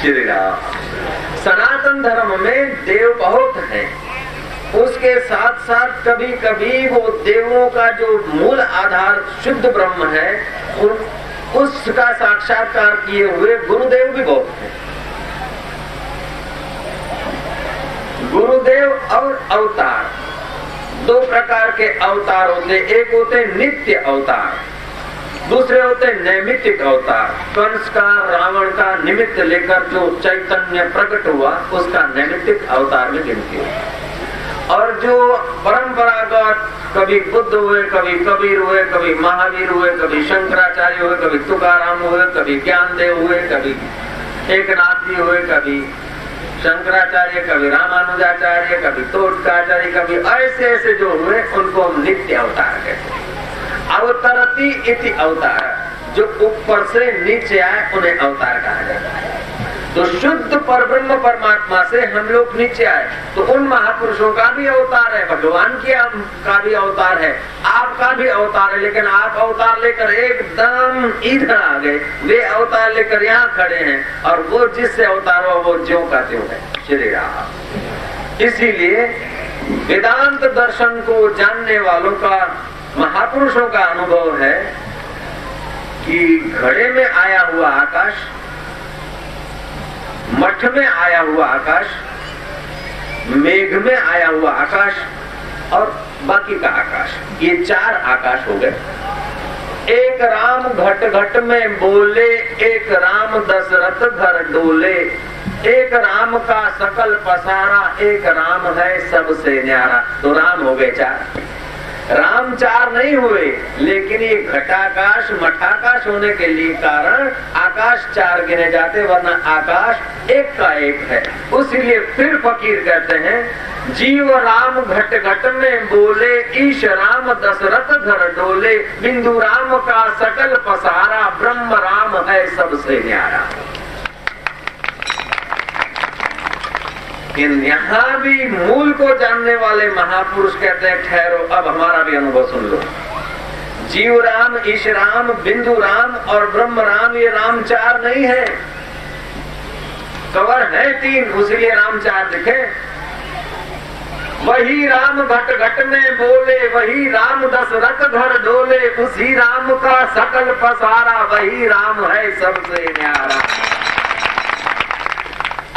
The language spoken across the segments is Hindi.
श्री राम सनातन धर्म में देव बहुत है। उसके साथ साथ कभी कभी वो देवों का जो मूल आधार शुद्ध ब्रह्म है, उन, उसका साक्षात्कार किए हुए गुरुदेव भी बहुत हैं। गुरुदेव और अवतार। दो प्रकार के अवतार होते, एक होते नित्य अवतार। दूसरे होते नैमित्तिक अवतार। कंस का, रावण का निमित्त लेकर जो चैतन्य प्रकट हुआ, उसका नैमित्तिक अवतार में गिनती होती और जो परंपरागत, कभी बुद्ध हुए, कभी कबीर हुए, कभी महावीर हुए, कभी शंकराचार्य हुए, कभी तुकाराम हुए, कभी ज्ञानदेव हुए, कभी एक नाथ जी हुए, कभी शंकराचार्य, कभी रामानुजाचार्य, कभी तोटकाचार्य कभी ऐसे ऐसे जो हुए, उनको हम नित्य अवतार कहते हैं। अवतरती इति अवतार। जो ऊपर से नीचे आए, उन्हें अवतार कहा जाता है। तो शुद्ध पर ब्रह्म परमात्मा से हम लोग नीचे आए तो उन महापुरुषों का भी अवतार है, भगवान की का भी अवतार है, आपका भी अवतार है, लेकिन आप अवतार लेकर एकदम इधर आ गए। वे अवतार लेकर यहाँ खड़े हैं, और वो जिससे अवतार हुआ, वो ज्यो का त्यों है। श्री राम। इसीलिए वेदांत दर्शन को जानने वालों का महापुरुषों का अनुभव है कि घड़े में आया हुआ आकाश, मठ में आया हुआ आकाश, मेघ में आया हुआ आकाश और बाकी का आकाश। ये चार आकाश हो गए। एक राम घट घट में बोले, एक राम दशरथ घर डोले, एक राम का सकल पसारा, एक राम है सबसे न्यारा। तो राम हो गए चार। राम चार नहीं हुए, लेकिन ये घटाकाश, मठाकाश होने के लिए कारण आकाश चार गिने जाते, वरना आकाश एक का एक है। उसीलिए फिर फकीर कहते हैं, जीव राम घट घट में बोले, ईश राम दशरथ घर डोले, बिंदु राम का सकल पसारा, ब्रह्म राम है सबसे न्यारा। लेकिन यहाँ भी मूल को जानने वाले महापुरुष कहते हैं, ठहरो, अब हमारा भी अनुभव सुन लो। जीव राम, ईश राम, बिंदु राम और ब्रह्म राम, ये राम चार नहीं है। कवर है तीन, उसीलिए राम चार दिखे। वही राम घट घट में बोले, वही राम दशरथ घर डोले, उसी राम का सकल पसारा, वही राम है सबसे न्यारा।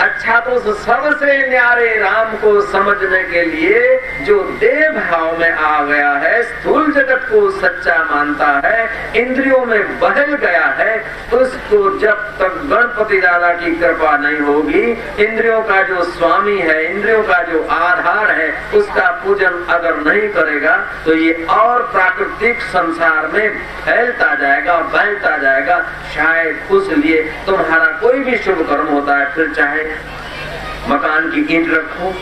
अच्छा तो सबसे न्यारे राम को समझने के लिए जो देव भाव में आ गया है, स्थूल जगत को सच्चा मानता है, इंद्रियों में बदल गया है, उसको जब तक गणपति दादा की कृपा नहीं होगी, इंद्रियों का जो स्वामी है, इंद्रियों का जो आधार है, उसका पूजन अगर नहीं करेगा तो ये और प्राकृतिक संसार में फैलता जाएगा फैलता जाएगा। शायद उस लिए तुम्हारा कोई भी शुभ कर्म होता है, फिर चाहे मकान की ईंट रखो,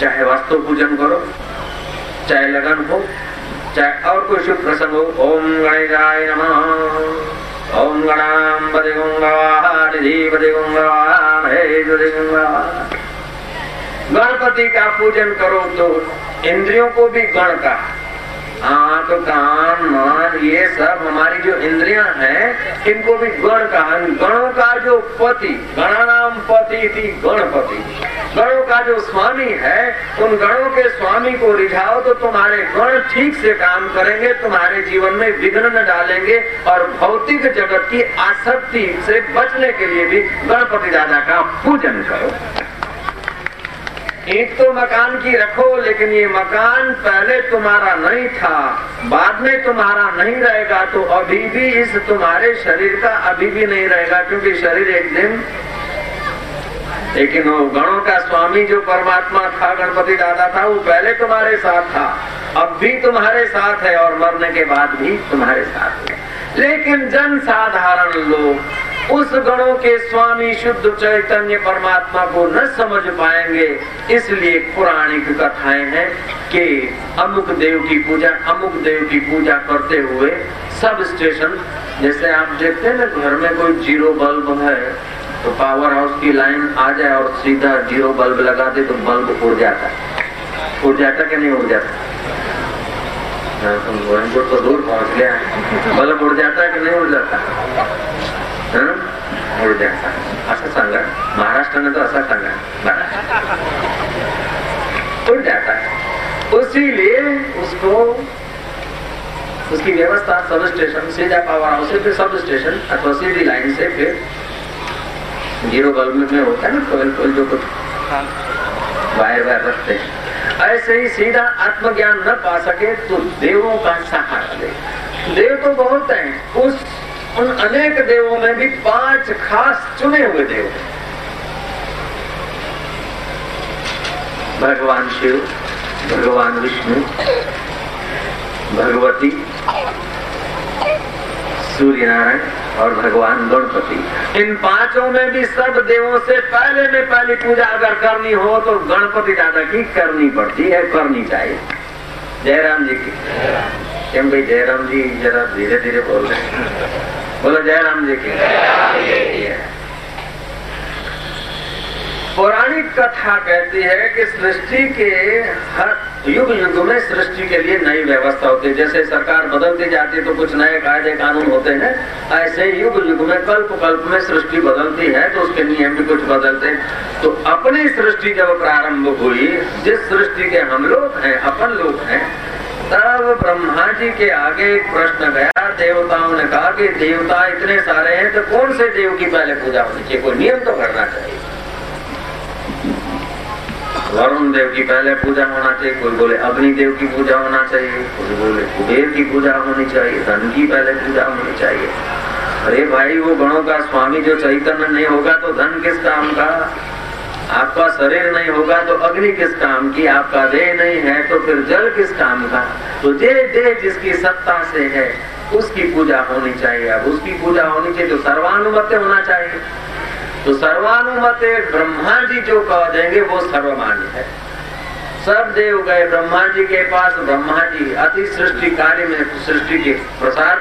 चाहे वास्तु पूजन करो, चाहे लगन हो, चाहे और कोई शुभ प्रसंग हो, ओम गणेशाय नमः। ओम गणाम बदे गणपति का पूजन करो तो इंद्रियों को भी गण का आँख, कान, मन, ये सब हमारी जो इंद्रियाँ हैं, इनको भी गण कहा गणों का जो पति, गणानाम पति थी गणपति। गणों का जो स्वामी है, उन गणों के स्वामी को रिझाओ तो तुम्हारे गण ठीक से काम करेंगे, तुम्हारे जीवन में विघ्न न डालेंगे और भौतिक जगत की आसक्ति से बचने के लिए भी गणपति दादा का पूजन करो। ईट तो मकान की रखो, लेकिन ये मकान पहले तुम्हारा नहीं था, बाद में तुम्हारा नहीं रहेगा तो अभी भी इस तुम्हारे शरीर का अभी भी नहीं रहेगा, क्योंकि शरीर एक दिन लेकिन वो गणों का स्वामी जो परमात्मा था, गणपति दादा था, वो पहले तुम्हारे साथ था, अब भी तुम्हारे साथ है और मरने के बाद भी तुम्हारे साथ है। लेकिन जन साधारण लोग उस गणों के स्वामी शुद्ध चैतन्य परमात्मा को न समझ पाएँगे इसलिए पुराणिक कथाएँ हैं कि अमुक देव की पूजा अमुक देव की पूजा करते हुए सब स्टेशन जैसे आप देखते हैं ना घर में कोई ज़ीरो बल्ब है तो पावर हाउस की लाइन आ जाए और सीधा ज़ीरो बल्ब लगा दे तो बल्ब उड़ जाता है। उड़ जाता कि नहीं उड़ जाता? तो, तो दूर पहुँच गया। बल्ब उड़ जाता है कि नहीं उड़ जाता? है? उड़ जाता है सांगा महाराष्ट्र में तो ऐसा सांगा बना उड़ जाता है उसीलिए उसको. उसकी व्यवस्था सब स्टेशन सीधा पावर हाउस से फिर सब स्टेशन अथवा सीधी लाइन से फिर ज़ीरो बल्ब में होता है ना कोयल कोयल जो कुछ। वायर वायर रखते हैं। ऐसे ही सीधा आत्मज्ञान न पा सके तो देवों का सहारा दे देव तो बहुत है। उस उन अनेक देवों में भी पाँच खास चुने हुए देव हैं। भगवान शिव भगवान विष्णु भगवती सूर्य नारायण और भगवान गणपति। इन पाँचों में भी सब देवों से पहले में पहली पूजा अगर करनी हो तो गणपति दादा की करनी पड़ती है करनी चाहिए। जयराम जी की। क्यों भाई जयराम जी जरा धीरे धीरे बोल रहे हैं। बोलो, जयराम जी की। पौराणिक कथा कहती है कि सृष्टि के हर युग युग में सृष्टि के लिए नई व्यवस्था होती है। जैसे सरकार बदलती जाती है तो कुछ नए कायदे कानून होते हैं। ऐसे युग युग में कल्प कल्प में सृष्टि बदलती है तो उसके नियम भी कुछ बदलते हैं। तो अपनी सृष्टि जब प्रारंभ हुई, जिस सृष्टि के हम लोग हैं, अपन लोग हैं तब ब्रह्मा जी के आगे एक प्रश्न गया। देवताओं ने कहा कि देवता इतने सारे हैं तो कौन से देव की पहले पूजा होनी चाहिए कोई नियम तो करना चाहिए। वरुण देव की पहले पूजा होना चाहिए, कोई बोले अग्नि देव की पूजा होना चाहिए, कोई बोले कुबेर की पूजा होनी चाहिए, धन की पहले पूजा होनी चाहिए। अरे भाई, वो गणों का स्वामी जो चैतन्य नहीं होगा तो धन किस काम का? आपका शरीर नहीं होगा तो अग्नि किस काम की? आपका देह नहीं है तो फिर जल किस काम का? तो जे देह जिसकी सत्ता से है, उसकी पूजा होनी चाहिए। अब उसकी पूजा होनी चाहिए तो सर्वानुमत होना चाहिए। तो सर्वानुमत ब्रह्मा जी जो कह देंगे वो सर्वमान्य है। सब देव गए ब्रह्मा जी के पास ब्रह्मा जी अति सृष्टि कार्य में, सृष्टि के प्रसार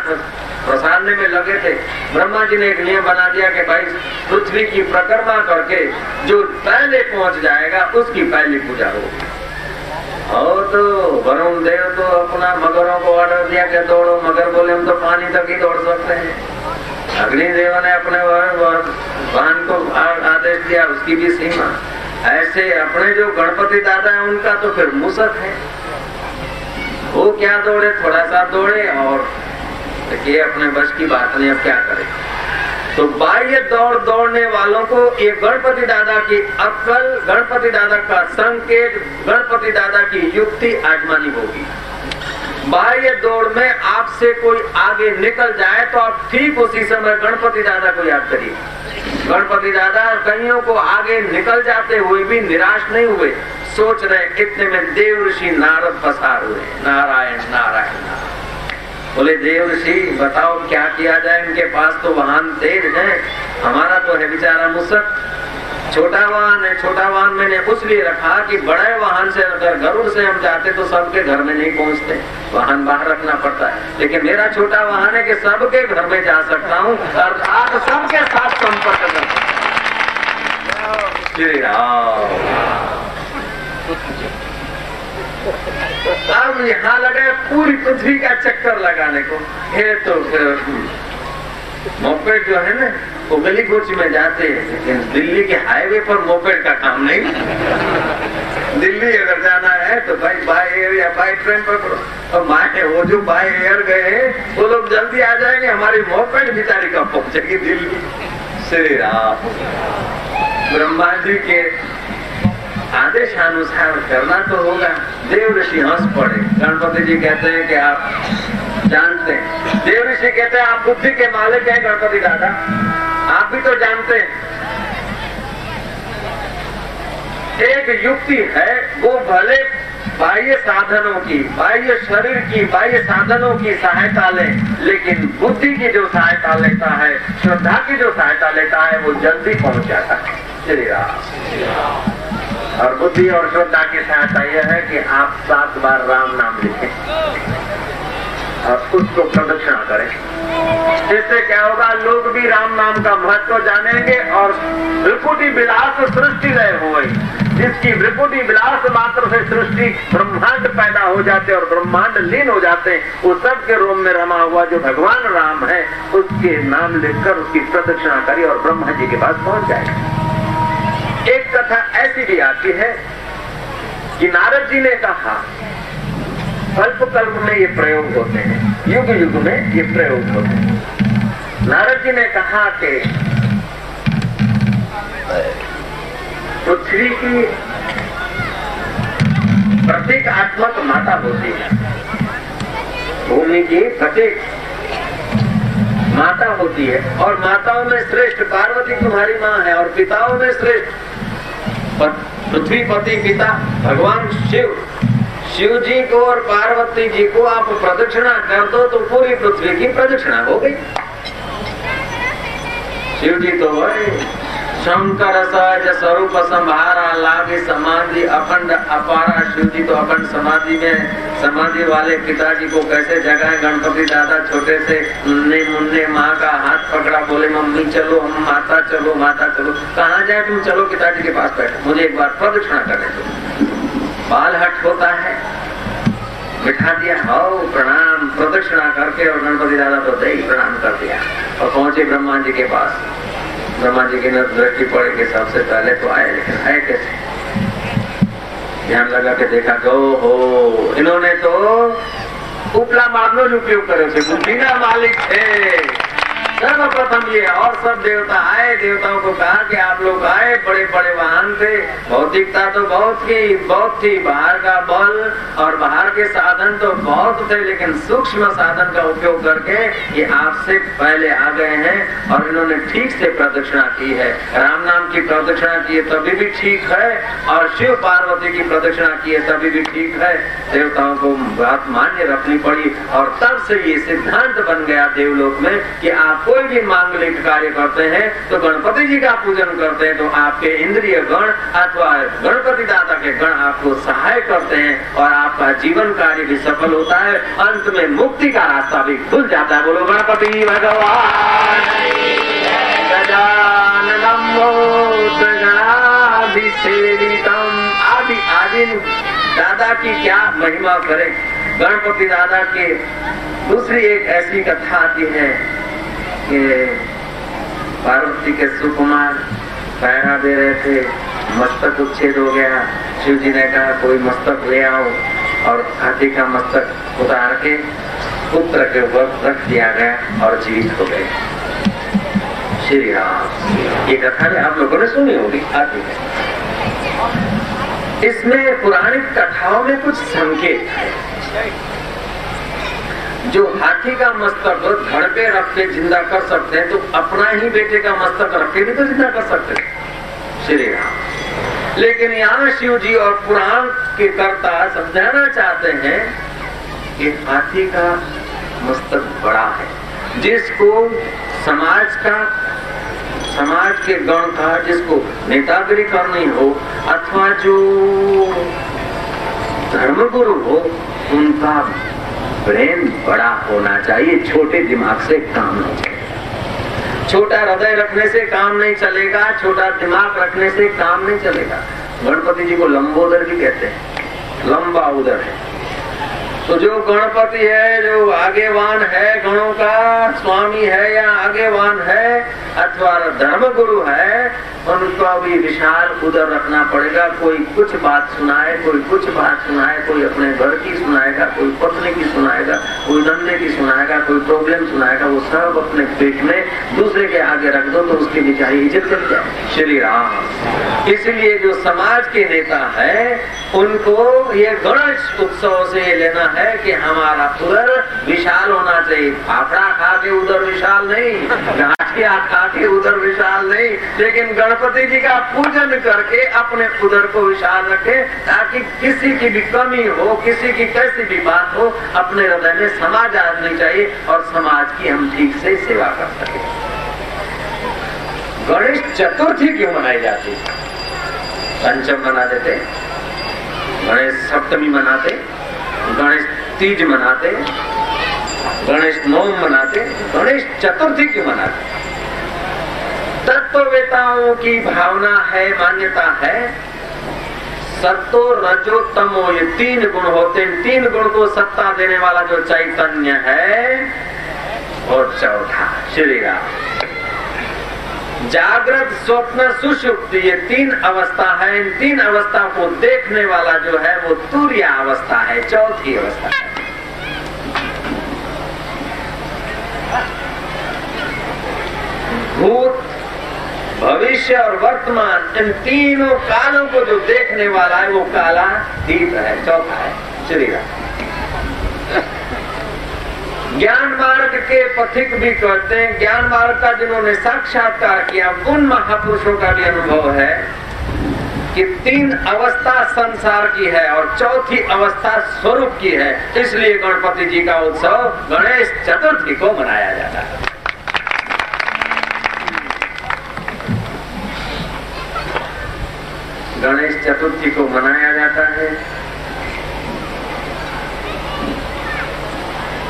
प्रसारने में लगे थे। ब्रह्मा जी ने एक नियम बना दिया कि भाई, पृथ्वी की प्रकरमा करके जो पहले पहुँच जाएगा, उसकी पहली पूजा होगी। और तो वरुण देव तो अपना मगरों को ऑर्डर दिया कि दौड़ो, मगर बोले, हम तो पानी तक ही दौड़ सकते हैं। अग्निदेव ने अपने वाहन को आदेश दिया, उसकी भी सीमा। ऐसे अपने जो गणपति दादा है, उनका तो फिर मुसक है। वो क्या दौड़े, थोड़ा सा दौड़े और ये अपने बस की बात नहीं, अब क्या करे। तो बाह्य दौड़ दौड़ने वालों को ये गणपति दादा की अक्ल गणपति दादा का संकेत, गणपति दादा की युक्ति आजमानी होगी। बाह्य दौड़ में आपसे कोई आगे निकल जाए तो आप ठीक उसी समय गणपति दादा को याद करिए। गणपति दादा कईयों को आगे निकल जाते हुए भी निराश नहीं हुए। सोच रहे कितने में देव ऋषि नारद पसार हुए। नारायण नारायण। नारायण बोले, देव ऋषि, बताओ क्या किया जाए? इनके पास तो वाहन तेज है। हमारा तो है बेचारा मुसक। छोटा वाहन है, छोटा वाहन मैंने उसलिए रखा कि बड़े वाहन से अगर गरुड़ से हम जाते तो सबके घर में नहीं पहुँचते। वाहन बाहर रखना पड़ता है। लेकिन मेरा छोटा वाहन है कि सबके घर में जा सकता हूँ आप सबके साथ संपर्क कर श्री राम अब यहाँ लगे पूरी पृथ्वी का चक्कर लगाने को। है तो मोपेड जो है ना वो गली कोची में जाते हैं, लेकिन दिल्ली के हाईवे पर मोपेड का काम नहीं। दिल्ली अगर जाना है तो भाई बाय एयर या बाय ट्रेन पकड़ो और माए वो जो बाय एयर गए वो लोग जल्दी आ जाएँगे, हमारी मोपेड बेचारी कब पहुंचेगी दिल्ली? श्री राम। ब्रह्मा जी के आदेशानुसार करना तो होगा। देव ऋषि हंस पड़े। गणपति जी कहते हैं कि आप जानते हैं। देव ऋषि कहते हैं, आप बुद्धि के मालिक हैं गणपति दादा। आप भी तो जानते हैं। एक युक्ति है, वो भले बाह्य साधनों की, बाह्य शरीर की, बाह्य साधनों की सहायता ले, लेकिन बुद्धि की जो सहायता लेता है, श्रद्धा की जो सहायता लेता है, वो जल्दी पहुँच जाता है। श्री राम। और बुद्धि और श्रद्धा की सहायता यह है कि आप सात बार राम नाम लिखें। और उसको प्रदक्षिणा करें। इससे क्या होगा, लोग भी राम नाम का महत्व जानेंगे और ही विलास सृष्टि रहे हुए जिसकी विभूति विलास मात्र से सृष्टि ब्रह्मांड पैदा हो जाते और ब्रह्मांड लीन हो जाते उस सब के रोम में रमा हुआ, जो भगवान राम है, उसके नाम लेकर उसकी प्रदक्षिणा करी और ब्रह्मा जी के पास पहुँच जाए। एक कथा ऐसी भी आती है कि नारद जी ने कहा कल्प कल्प में ये प्रयोग होते हैं। युग युग में ये प्रयोग होते हैं। नारद जी ने कहा कि पृथ्वी की प्रत्येक आत्मक माता होती है। भूमि की प्रत्येक माता होती है और माताओं में श्रेष्ठ पार्वती तुम्हारी माँ है और पिताओं में श्रेष्ठ। पृथ्वी पति पिता भगवान शिव शिव जी को और पार्वती जी को आप प्रदक्षिणा कर दो तो पूरी पृथ्वी की प्रदक्षिणा हो गई। शिव जी तो वही शंकर सहज स्वरूप संभारा, लागे समाधि अखंड अपारा। शिव जी तो अखंड समाधि में, समाधि वाले पिताजी को कैसे जगाए? गणपति दादा छोटे से मुन्ने मुन्ने, माँ का हाथ पकड़ा। बोले, मम्मी, चलो, हम माता, चलो माता, चलो। कहाँ जाए तुम? चलो, पिताजी के पास बैठो। मुझे एक बार प्रदक्षिणा करने दो। बाल हट होता है। बिठा दिया हो प्रणाम, प्रदक्षिणा करके और गणपति दादा को दे प्रणाम कर दिया। और पहुँचे ब्रह्मा जी के पास। ब्रह्मा जी की दृष्टि पड़े के सबसे पहले तो आए, लेकिन आए कैसे? ध्यान लगा के देखा गो हो इन्होंने तो उपला मारनो उपयोग करे थे बुद्धि मालिक थे। सर्वप्रथम ये और सब देवता आए, देवताओं को कहा कि आप लोग आए बड़े बड़े वाहन थे। भौतिकता तो बहुत की, बहुत थी। बाहर का बल और बाहर के साधन तो बहुत थे, लेकिन सूक्ष्म साधन का उपयोग करके ये आपसे पहले आ गए हैं और इन्होंने ठीक से प्रदक्षिणा की है। राम नाम की प्रदक्षिणा की है, तभी भी ठीक है, और शिव पार्वती की प्रदक्षिणा की है, तभी भी ठीक है। देवताओं को बात मान्य रखनी पड़ी और तब से ये सिद्धांत बन गया देवलोक में कि आप कोई भी मांगलिक कार्य करते हैं तो गणपति जी का पूजन करते हैं तो आपके इंद्रिय गण अथवा गणपति दाता के गण आपको सहाय करते हैं और आपका जीवन कार्य भी सफल होता है। अंत में मुक्ति का रास्ता भी खुल जाता है। बोलो, गणपति भगवान। आदि आदि। दादा की क्या महिमा करें? गणपति दादा के दूसरी एक ऐसी कथा आती है। कि पार्वती के सुकुमार पैरा दे रहे थे। मस्तक उच्छेद हो गया। शिव जी ने कहा, कोई मस्तक ले आओ और हाथी का मस्तक उतार के पुत्र के ऊपर रख दिया गया और जीवित हो गए। श्री राम। ये कथा भी आप लोगों ने सुनी होगी। आदि इसमें पुराणिक कथाओं में कुछ संकेत है। जो हाथी का मस्तक धड़ पे रख के ज़िंदा कर सकते हैं तो अपना ही बेटे का मस्तक रख के भी तो ज़िंदा कर सकते हैं। श्री राम। लेकिन यहाँ शिव जी और पुराण के कर्ता समझाना चाहते हैं कि हाथी का मस्तक बड़ा है। जिसको समाज का, समाज के गण का, जिसको नेतागिरी करनी हो, अथवा जो धर्मगुरु हो, उनका ब्रेन बड़ा होना चाहिए, छोटे दिमाग से काम नहीं चलेगा। छोटा हृदय रखने से काम नहीं चलेगा, छोटा दिमाग रखने से काम नहीं चलेगा। गणपति जी को लंबोदर भी कहते हैं, लंबा उदर है। तो जो गणपति है, जो आगेवान है गणों का, स्वामी है या आगेवान है अथवा धर्म गुरु है, उनको भी विशाल उधर रखना पड़ेगा। कोई कुछ बात सुनाए, कोई कुछ बात सुनाए, कोई अपने घर की सुनाएगा, कोई पत्नी की सुनाएगा, कोई धंधे की सुनाएगा, कोई प्रॉब्लम सुनाएगा, वो सब अपने पेट में दूसरे के आगे रख दो तो उसकी बेचारी इज़्ज़त कर जाए। श्री राम। इसलिए जो समाज के नेता है, उनको ये गणेश उत्सव से लेना है कि हमारा उधर विशाल होना चाहिए। फाफड़ा खा के उधर विशाल नहीं गाठिया खा के उधर विशाल नहीं, लेकिन गणपति जी का पूजन करके अपने उधर को विशाल रखे, ताकि किसी की भी कमी हो, किसी की कैसी भी बात हो, अपने हृदय में समाज आदमी चाहिए और समाज की हम ठीक से सेवा कर सके। गणेश चतुर्थी क्यों मनाई जाती? है पंचम मना देते? गणेश सप्तमी मनाते? गणेश तीज मनाते, गणेश नोम मनाते, गणेश चतुर्थी क्यों मनाते। तत्ववेताओं की भावना है, मान्यता है, सत्तो रजो तमो ये तीन गुण होते हैं। तीन गुण को सत्ता देने वाला जो चैतन्य है और चौथा, श्री राम। जागृत स्वप्न सुषुप्त, ये तीन अवस्था है। इन तीन अवस्था को देखने वाला जो है वो तूर्य अवस्था है, चौथी अवस्था। भूत, भविष्य और वर्तमान, इन तीनों कालों को जो देखने वाला है, वो काला दीप है, चौथा है श्री राम ज्ञान मार्ग के पथिक भी कहते हैं। ज्ञान मार्ग का जिन्होंने साक्षात्कार किया, उन महापुरुषों का भी अनुभव है कि तीन अवस्था संसार की है और चौथी अवस्था स्वरूप की है। इसलिए गणपति जी का उत्सव गणेश चतुर्थी को मनाया जाता है। गणेश चतुर्थी को मनाया जाता है।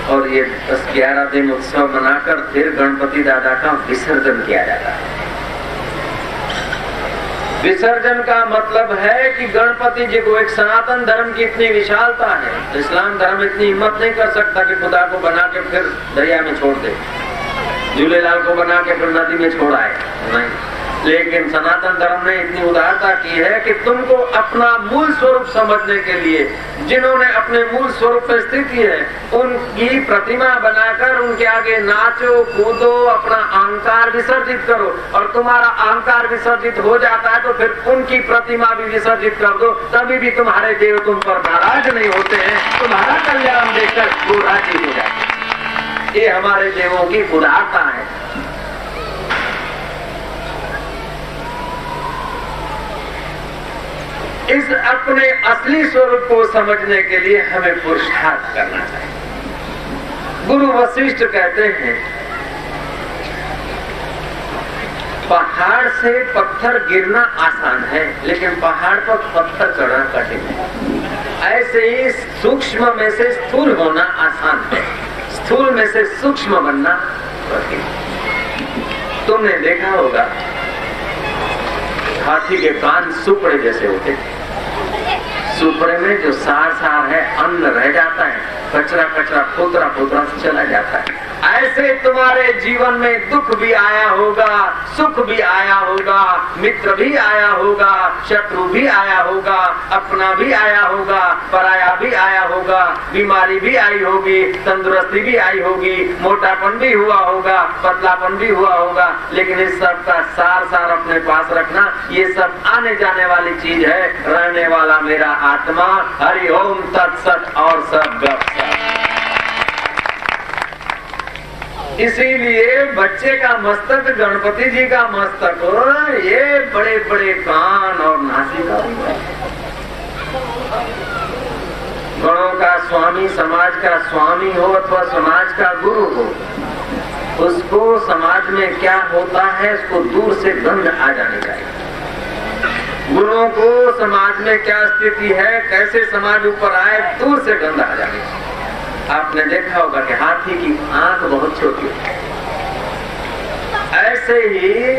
और ये दस ग्यारह दिन उत्सव मनाकर फिर गणपति दादा का विसर्जन किया जाता है। विसर्जन का मतलब है कि गणपति जी को एक सनातन धर्म की इतनी विशालता है, इस्लाम धर्म इतनी हिम्मत नहीं कर सकता कि खुदा को बना के फिर दरिया में छोड़ दे। झूलेलाल को बना के फिर नदी में छोड़ आए। नहीं। लेकिन सनातन धर्म ने इतनी उदारता की है कि तुमको अपना मूल स्वरूप समझने के लिए, जिन्होंने अपने मूल स्वरूप में स्थिति है, उनकी प्रतिमा बनाकर उनके आगे नाचो, कूदो, अपना अहंकार विसर्जित करो। और तुम्हारा अहंकार विसर्जित हो जाता है तो फिर उनकी प्रतिमा भी विसर्जित कर दो। तभी भी तुम्हारे देव तुम पर नाराज़ नहीं होते हैं। तुम्हारा कल्याण देखकर वो राज़ी हो जाते ये हमारे देवों की उदारता है। इस अपने असली स्वरूप को समझने के लिए हमें पुरुषार्थ करना चाहिए। गुरु वशिष्ठ कहते हैं, पहाड़ से पत्थर गिरना आसान है, लेकिन पहाड़ पर पत्थर चढ़ना कठिन है। ऐसे ही सूक्ष्म में से स्थूल होना आसान है। स्थूल में से सूक्ष्म बनना कठिन तुमने देखा होगा, हाथी के कान सुपड़े जैसे होते थे सुपड़े में जो सार सार है, अन्न रह जाता है कचरा कचरा खोतरा खोतरा चला जाता है। ऐसे तुम्हारे जीवन में दुख भी आया होगा, सुख भी आया होगा, मित्र भी आया होगा, शत्रु भी आया होगा, अपना भी आया होगा, पराया भी आया होगा, बीमारी भी आई होगी, तंदुरुस्ती भी आई होगी, मोटापन भी हुआ होगा, पतलापन भी हुआ होगा, लेकिन इस सब का सार सार अपने पास रखना, ये सब आने जाने वाली चीज़ है, रहने वाला मेरा आत्मा, हरि ओम तत्सत और सब गप। इसीलिए बच्चे का मस्तक, गणपति जी का मस्तक, ये बड़े बड़े कान और नासिका गणों का स्वामी, समाज का स्वामी हो अथवा समाज का गुरु हो, उसको समाज में क्या होता है, उसको दूर से गंध आ जानी चाहिए। गुरुओं को समाज में क्या स्थिति है, कैसे समाज ऊपर आए, दूर से गंध आ जानी चाहिए। आपने देखा होगा कि हाथी की आँख बहुत छोटी ऐसे ही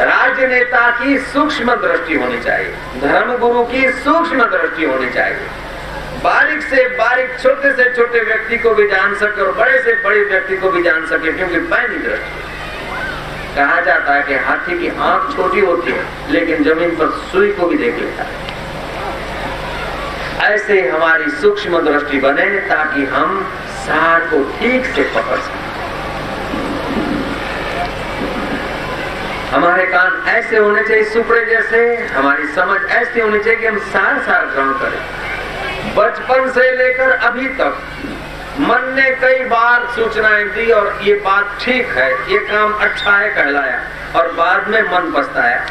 राजनेता की सूक्ष्म दृष्टि होनी चाहिए धर्म गुरु की सूक्ष्म दृष्टि होनी चाहिए। बारीक से बारीक, छोटे से छोटे व्यक्ति को भी जान सके और बड़े से बड़े व्यक्ति को भी जान सके, क्योंकि पैनी दृष्टि। कहा जाता है कि हाथी की आँख छोटी होती है, लेकिन ज़मीन पर सुई को भी देख लेता है। ऐसे हमारी सूक्ष्म दृष्टि बने ताकि हम सार को ठीक से पकड़ सकें। हमारे कान ऐसे होने चाहिए सुपड़े जैसे, हमारी समझ ऐसी होनी चाहिए कि हम सार सार ग्रहण करें। बचपन से लेकर अभी तक मन ने कई बार सूचनाएँ दी और ये बात ठीक है, ये काम अच्छा है कहलाया और बाद में मन पछताया।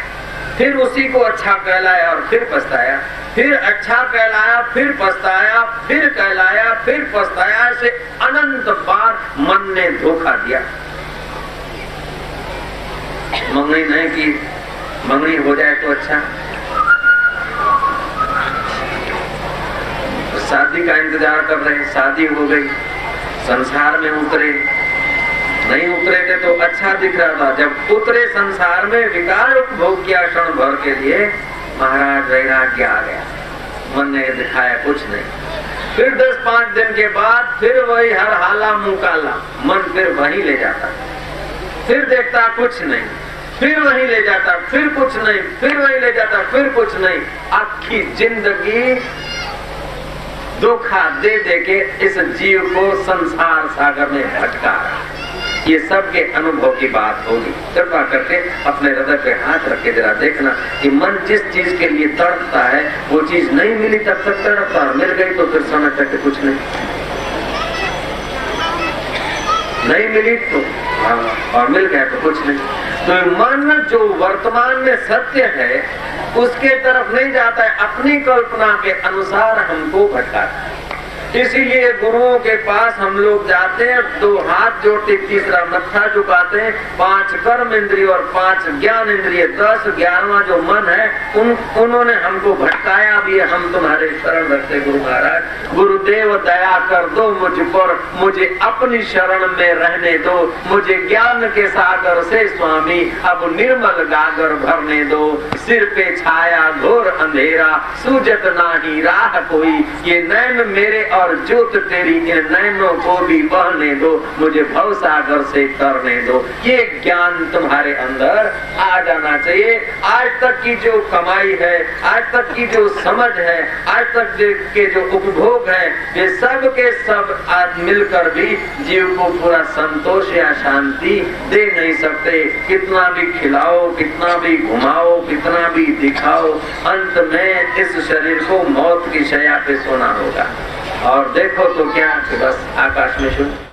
फिर उसी को अच्छा कहलाया और फिर पछताया। फिर अच्छा कहलाया, फिर पछताया, फिर कहलाया, फिर पछताया ऐसे अनंत बार मन ने धोखा दिया। मंगनी नहीं की, मंगनी हो जाए तो अच्छा। शादी का इंतज़ार कर रहे शादी हो गई, संसार में उतरे। नहीं उतरे थे तो अच्छा दिख रहा था। जब उतरे संसार में विकार उपभोग किया क्षण भर के लिए महाराज वैराग्य आ गया। मन ने दिखाया कुछ नहीं। फिर दस पाँच दिन के बाद फिर वही हर हाला मुँह काला मन फिर वही ले जाता। फिर देखता कुछ नहीं। फिर वही ले जाता, फिर कुछ नहीं। फिर वही ले जाता, फिर कुछ नहीं। आखी ज़िंदगी धोखा दे दे के इस जीव को संसार सागर में भटका ये सब के अनुभव की बात होगी। कृपा करके अपने हृदय पे हाथ रख के जरा देखना कि मन जिस चीज़ के लिए तड़पता है, वो चीज़ नहीं मिली तब तक तड़पता और मिल गई तो फिर समझ सकते कुछ नहीं। नहीं मिली तो हाँ और मिल गया तो कुछ नहीं। तो मन जो वर्तमान में सत्य है, उसके तरफ़ नहीं जाता है, अपनी कल्पना के अनुसार हमको भटकाता है इसीलिए गुरुओं के पास हम लोग जाते हैं दो हाथ जोड़ते, तीसरा मत्था झुकाते हैं। पाँच कर्म इंद्रिय और पाँच ज्ञान इंद्रिय, दस, ग्यारहवा जो मन है, उन, उन्होंने हमको भटकाया भी हम तुम्हारे शरण रखते गुरु महाराज। गुरुदेव, दया कर दो मुझ पर। मुझे अपनी शरण में रहने दो। मुझे ज्ञान के सागर से, स्वामी, अब निर्मल गागर भरने दो। सिर पे छाया, घोर अंधेरा। सूजत ना ही राह कोई। ये नैन मेरे और ज्योत तेरी इन नैनों को भी बहने दो, मुझे भव सागर से करने दो। ये ज्ञान तुम्हारे अंदर आ जाना चाहिए। आज तक की जो कमाई है, आज तक की जो समझ है, आज तक के जो उपभोग है, ये सब के सब आज मिलकर भी जीव को पूरा संतोष या शांति दे नहीं सकते। कितना भी खिलाओ, कितना भी घुमाओ, कितना भी दिखाओ, अंत में इस शरीर को मौत की शया पे सोना होगा। और देखो तो क्या कि बस आकाश में शुद्ध